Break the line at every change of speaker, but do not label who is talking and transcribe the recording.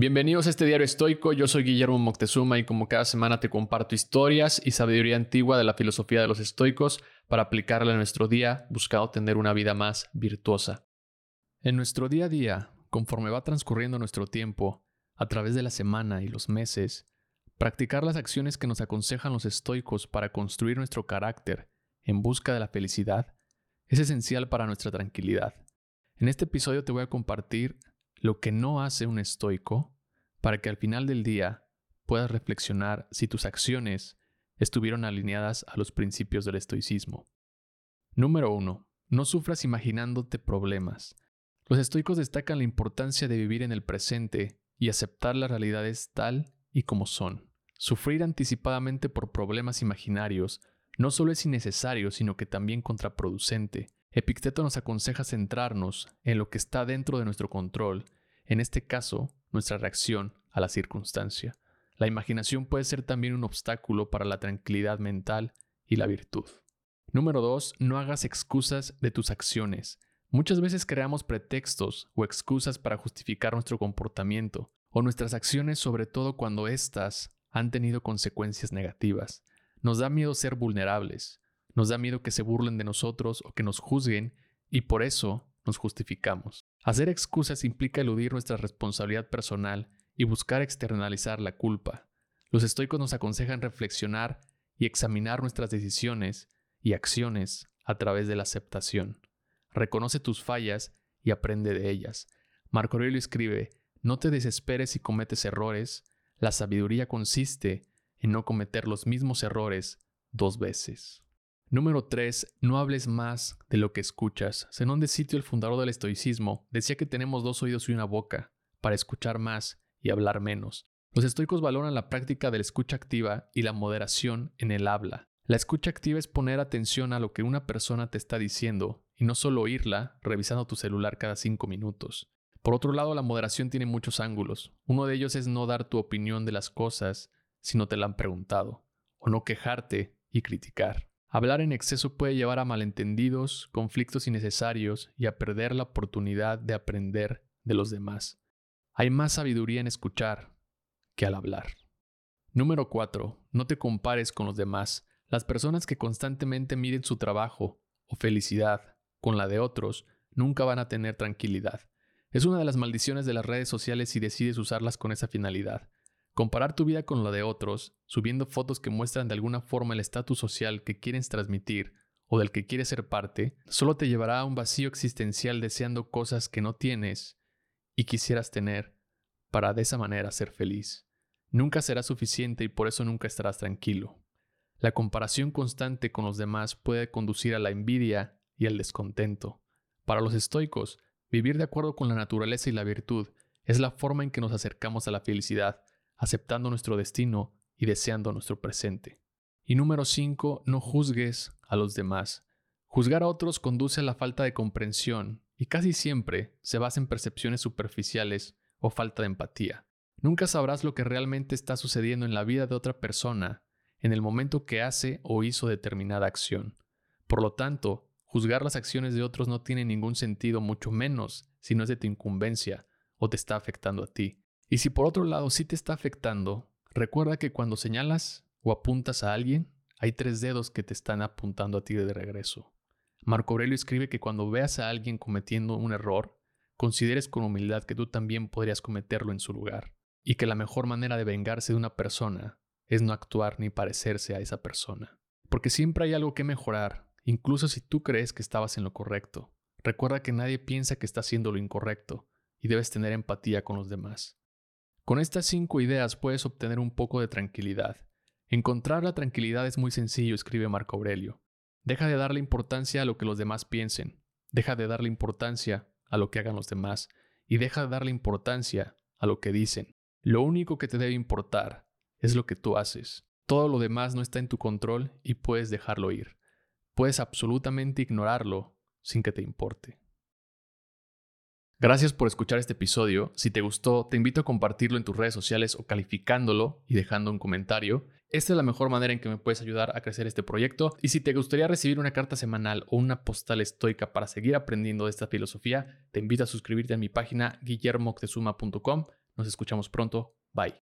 Bienvenidos a este diario estoico, yo soy Guillermo Moctezuma y como cada semana te comparto historias y sabiduría antigua de la filosofía de los estoicos para aplicarla en nuestro día, buscando tener una vida más virtuosa. En nuestro día a día, conforme va transcurriendo nuestro tiempo, a través de la semana y los meses, practicar las acciones que nos aconsejan los estoicos para construir nuestro carácter en busca de la felicidad es esencial para nuestra tranquilidad. En este episodio te voy a compartir lo que no hace un estoico para que al final del día puedas reflexionar si tus acciones estuvieron alineadas a los principios del estoicismo. Número 1. No sufras imaginándote problemas. Los estoicos destacan la importancia de vivir en el presente y aceptar las realidades tal y como son. Sufrir anticipadamente por problemas imaginarios no solo es innecesario, sino que también contraproducente, Epicteto nos aconseja centrarnos en lo que está dentro de nuestro control, en este caso, nuestra reacción a la circunstancia. La imaginación puede ser también un obstáculo para la tranquilidad mental y la virtud. Número 2. No hagas excusas de tus acciones. Muchas veces creamos pretextos o excusas para justificar nuestro comportamiento o nuestras acciones, sobre todo cuando éstas han tenido consecuencias negativas. Nos da miedo ser vulnerables, nos da miedo que se burlen de nosotros o que nos juzguen y por eso nos justificamos. Hacer excusas implica eludir nuestra responsabilidad personal y buscar externalizar la culpa. Los estoicos nos aconsejan reflexionar y examinar nuestras decisiones y acciones a través de la aceptación. Reconoce tus fallas y aprende de ellas. Marco Aurelio escribe, no te desesperes si cometes errores, la sabiduría consiste en no cometer los mismos errores dos veces. Número 3. No hables más de lo que escuchas. Zenón de Sitio, el fundador del estoicismo, decía que tenemos dos oídos y una boca, para escuchar más y hablar menos. Los estoicos valoran la práctica de la escucha activa y la moderación en el habla. La escucha activa es poner atención a lo que una persona te está diciendo y no solo oírla revisando tu celular cada cinco minutos. Por otro lado, la moderación tiene muchos ángulos. Uno de ellos es no dar tu opinión de las cosas si no te la han preguntado, o no quejarte y criticar. Hablar en exceso puede llevar a malentendidos, conflictos innecesarios y a perder la oportunidad de aprender de los demás. Hay más sabiduría en escuchar que al hablar. Número 4. No te compares con los demás. Las personas que constantemente miden su trabajo o felicidad con la de otros nunca van a tener tranquilidad. Es una de las maldiciones de las redes sociales si decides usarlas con esa finalidad. Comparar tu vida con la de otros, subiendo fotos que muestran de alguna forma el estatus social que quieres transmitir o del que quieres ser parte, solo te llevará a un vacío existencial deseando cosas que no tienes y quisieras tener para de esa manera ser feliz. Nunca será suficiente y por eso nunca estarás tranquilo. La comparación constante con los demás puede conducir a la envidia y al descontento. Para los estoicos, vivir de acuerdo con la naturaleza y la virtud es la forma en que nos acercamos a la felicidad aceptando nuestro destino y deseando nuestro presente. Y número 5, no juzgues a los demás. Juzgar a otros conduce a la falta de comprensión y casi siempre se basa en percepciones superficiales o falta de empatía. Nunca sabrás lo que realmente está sucediendo en la vida de otra persona en el momento que hace o hizo determinada acción. Por lo tanto, juzgar las acciones de otros no tiene ningún sentido, mucho menos si no es de tu incumbencia o te está afectando a ti. Y si por otro lado sí te está afectando, recuerda que cuando señalas o apuntas a alguien, hay tres dedos que te están apuntando a ti de regreso. Marco Aurelio escribe que cuando veas a alguien cometiendo un error, consideres con humildad que tú también podrías cometerlo en su lugar, y que la mejor manera de vengarse de una persona es no actuar ni parecerse a esa persona. Porque siempre hay algo que mejorar, incluso si tú crees que estabas en lo correcto. Recuerda que nadie piensa que está haciendo lo incorrecto, y debes tener empatía con los demás. Con estas cinco ideas puedes obtener un poco de tranquilidad. Encontrar la tranquilidad es muy sencillo, escribe Marco Aurelio. Deja de darle importancia a lo que los demás piensen, deja de darle importancia a lo que hagan los demás y deja de darle importancia a lo que dicen. Lo único que te debe importar es lo que tú haces. Todo lo demás no está en tu control y puedes dejarlo ir. Puedes absolutamente ignorarlo sin que te importe. Gracias por escuchar este episodio. Si te gustó, te invito a compartirlo en tus redes sociales o calificándolo y dejando un comentario. Esta es la mejor manera en que me puedes ayudar a crecer este proyecto. Y si te gustaría recibir una carta semanal o una postal estoica para seguir aprendiendo de esta filosofía, te invito a suscribirte a mi página guillermoctezuma.com Nos escuchamos pronto. Bye.